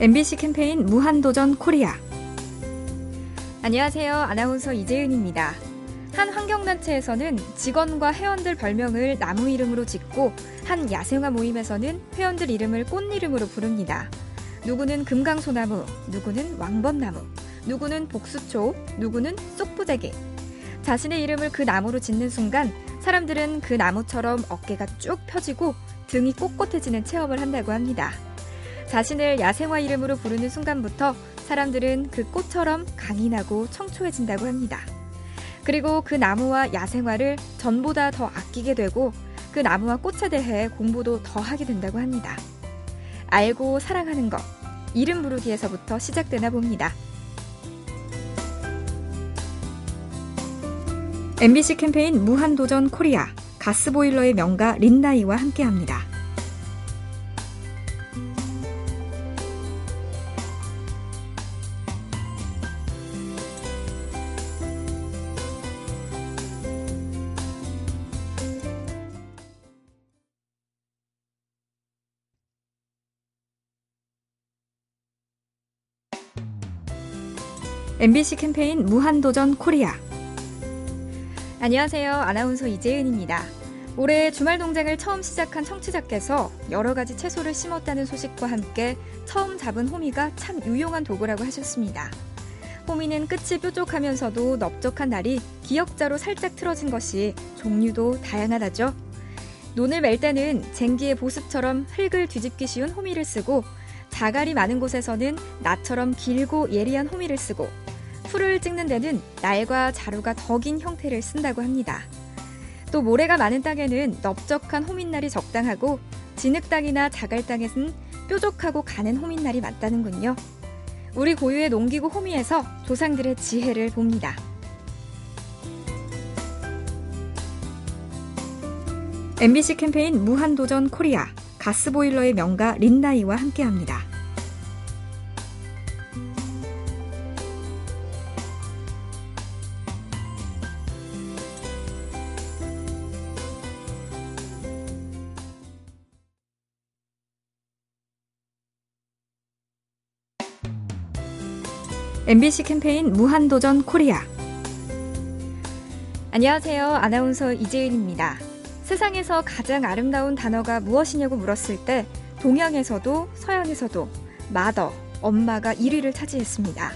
MBC 캠페인 무한도전 코리아. 안녕하세요. 아나운서 이재은입니다. 한 환경단체에서는 직원과 회원들 별명을 나무 이름으로 짓고 한 야생화 모임에서는 회원들 이름을 꽃 이름으로 부릅니다. 누구는 금강소나무, 누구는 왕벚나무, 누구는 복수초, 누구는 쑥부대기. 자신의 이름을 그 나무로 짓는 순간 사람들은 그 나무처럼 어깨가 쭉 펴지고 등이 꼿꼿해지는 체험을 한다고 합니다. 자신을 야생화 이름으로 부르는 순간부터 사람들은 그 꽃처럼 강인하고 청초해진다고 합니다. 그리고 그 나무와 야생화를 전보다 더 아끼게 되고 그 나무와 꽃에 대해 공부도 더 하게 된다고 합니다. 알고 사랑하는 것, 이름 부르기에서부터 시작되나 봅니다. MBC 캠페인 무한도전 코리아 가스보일러의 명가 린나이와 함께합니다. MBC 캠페인 무한도전 코리아. 안녕하세요. 아나운서 이재은입니다. 올해 주말 동장을 처음 시작한 청취자께서 여러 가지 채소를 심었다는 소식과 함께 처음 잡은 호미가 참 유용한 도구라고 하셨습니다. 호미는 끝이 뾰족하면서도 넓적한 날이 기역자로 살짝 틀어진 것이 종류도 다양하다죠. 논을 멜 때는 쟁기의 보습처럼 흙을 뒤집기 쉬운 호미를 쓰고 자갈이 많은 곳에서는 나처럼 길고 예리한 호미를 쓰고 풀을 찍는 데는 날과 자루가 더 긴 형태를 쓴다고 합니다. 또 모래가 많은 땅에는 넓적한 호민날이 적당하고 진흙 땅이나 자갈 땅에는 뾰족하고 가는 호민날이 맞다는군요. 우리 고유의 농기구 호미에서 조상들의 지혜를 봅니다. MBC 캠페인 무한도전 코리아 가스보일러의 명가 린나이와 함께합니다. MBC 캠페인 무한도전 코리아. 안녕하세요. 아나운서 이재은입니다. 세상에서 가장 아름다운 단어가 무엇이냐고 물었을 때 동양에서도 서양에서도 마더, 엄마가 1위를 차지했습니다.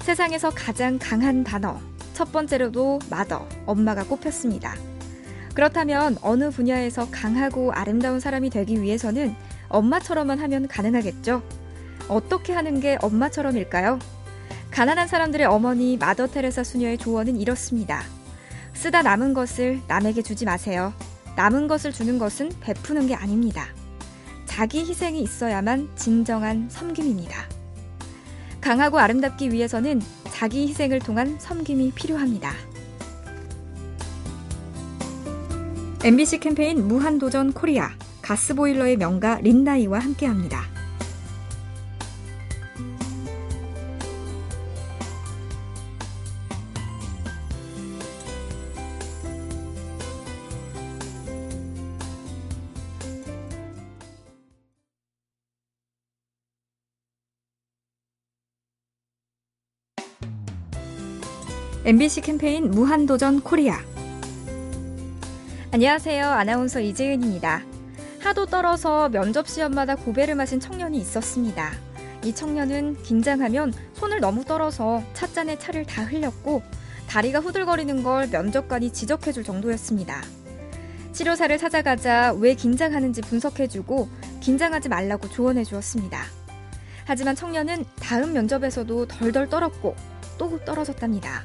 세상에서 가장 강한 단어, 첫 번째로도 마더, 엄마가 꼽혔습니다. 그렇다면 어느 분야에서 강하고 아름다운 사람이 되기 위해서는 엄마처럼만 하면 가능하겠죠? 어떻게 하는 게 엄마처럼일까요? 가난한 사람들의 어머니 마더 테레사 수녀의 조언은 이렇습니다. 쓰다 남은 것을 남에게 주지 마세요. 남은 것을 주는 것은 베푸는 게 아닙니다. 자기 희생이 있어야만 진정한 섬김입니다. 강하고 아름답기 위해서는 자기 희생을 통한 섬김이 필요합니다. MBC 캠페인 무한도전 코리아 가스보일러의 명가 린나이와 함께합니다. MBC 캠페인 무한도전 코리아. 안녕하세요. 아나운서 이재은입니다. 하도 떨어서 면접 시험마다 고배를 마신 청년이 있었습니다. 이 청년은 긴장하면 손을 너무 떨어서 찻잔에 차를 다 흘렸고 다리가 후들거리는 걸 면접관이 지적해줄 정도였습니다. 치료사를 찾아가자 왜 긴장하는지 분석해주고 긴장하지 말라고 조언해 주었습니다. 하지만 청년은 다음 면접에서도 덜덜 떨었고 또 떨어졌답니다.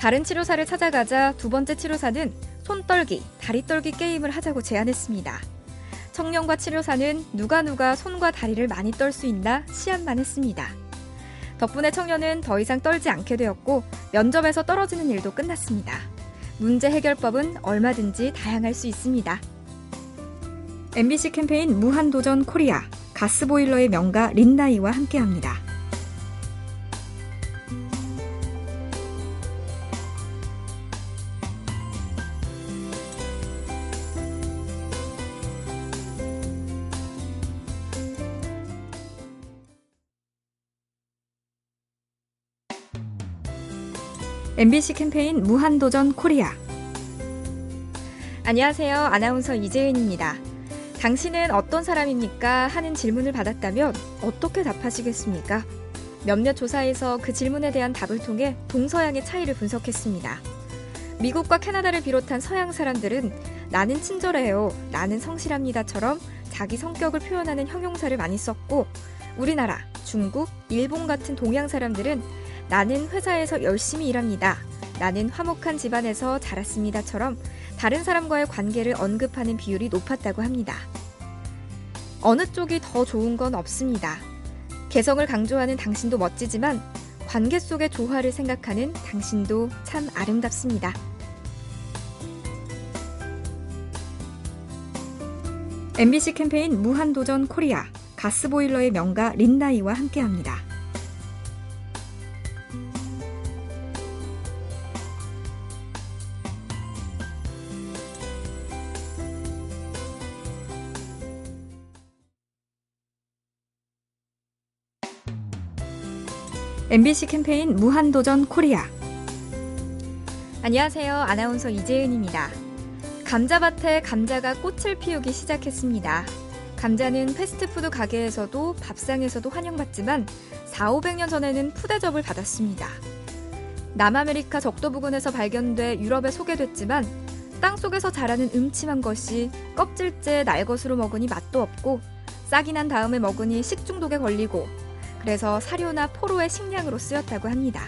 다른 치료사를 찾아가자 두 번째 치료사는 손떨기, 다리떨기 게임을 하자고 제안했습니다. 청년과 치료사는 누가 누가 손과 다리를 많이 떨 수 있나 시합만 했습니다. 덕분에 청년은 더 이상 떨지 않게 되었고 면접에서 떨어지는 일도 끝났습니다. 문제 해결법은 얼마든지 다양할 수 있습니다. MBC 캠페인 무한도전 코리아 가스보일러의 명가 린나이와 함께합니다. MBC 캠페인 무한도전 코리아. 안녕하세요. 아나운서 이재은입니다. 당신은 어떤 사람입니까? 하는 질문을 받았다면 어떻게 답하시겠습니까? 몇몇 조사에서 그 질문에 대한 답을 통해 동서양의 차이를 분석했습니다. 미국과 캐나다를 비롯한 서양 사람들은 나는 친절해요, 나는 성실합니다처럼 자기 성격을 표현하는 형용사를 많이 썼고, 우리나라, 중국, 일본 같은 동양 사람들은 나는 회사에서 열심히 일합니다. 나는 화목한 집안에서 자랐습니다처럼 다른 사람과의 관계를 언급하는 비율이 높았다고 합니다. 어느 쪽이 더 좋은 건 없습니다. 개성을 강조하는 당신도 멋지지만 관계 속의 조화를 생각하는 당신도 참 아름답습니다. MBC 캠페인 무한도전 코리아 가스보일러의 명가 린나이와 함께합니다. MBC 캠페인 무한도전 코리아. 안녕하세요. 아나운서 이재은입니다. 감자밭에 감자가 꽃을 피우기 시작했습니다. 감자는 패스트푸드 가게에서도 밥상에서도 환영받지만 4, 500년 전에는 푸대접을 받았습니다. 남아메리카 적도 부근에서 발견돼 유럽에 소개됐지만 땅 속에서 자라는 음침한 것이 껍질째 날것으로 먹으니 맛도 없고 싹이 난 다음에 먹으니 식중독에 걸리고 그래서 사료나 포로의 식량으로 쓰였다고 합니다.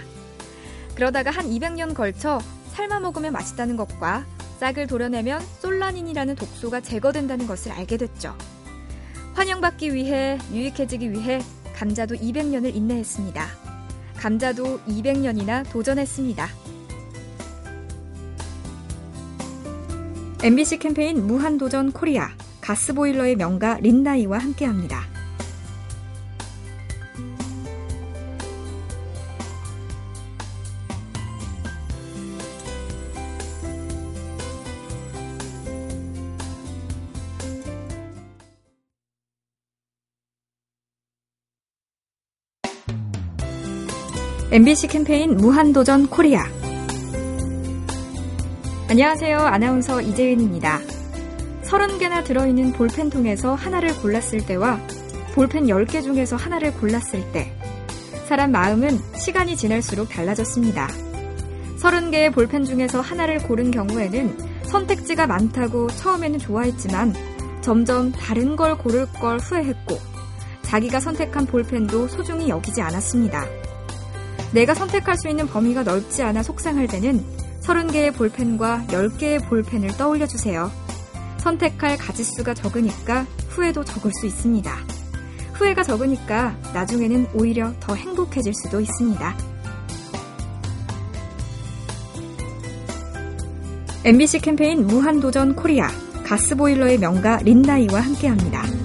그러다가 한 200년 걸쳐 삶아 먹으면 맛있다는 것과 싹을 도려내면 솔라닌이라는 독소가 제거된다는 것을 알게 됐죠. 환영받기 위해 유익해지기 위해 감자도 200년을 인내했습니다. 감자도 200년이나 도전했습니다. MBC 캠페인 무한도전 코리아 가스보일러의 명가 린나이와 함께합니다. MBC 캠페인 무한도전 코리아. 안녕하세요. 아나운서 이재은입니다. 30개나 들어있는 볼펜 통에서 하나를 골랐을 때와 볼펜 10개 중에서 하나를 골랐을 때, 사람 마음은 시간이 지날수록 달라졌습니다. 30개의 볼펜 중에서 하나를 고른 경우에는 선택지가 많다고 처음에는 좋아했지만 점점 다른 걸 고를 걸 후회했고, 자기가 선택한 볼펜도 소중히 여기지 않았습니다. 내가 선택할 수 있는 범위가 넓지 않아 속상할 때는 30개의 볼펜과 10개의 볼펜을 떠올려 주세요. 선택할 가지수가 적으니까 후회도 적을 수 있습니다. 후회가 적으니까 나중에는 오히려 더 행복해질 수도 있습니다. MBC 캠페인 무한도전 코리아 가스보일러의 명가 린나이와 함께합니다.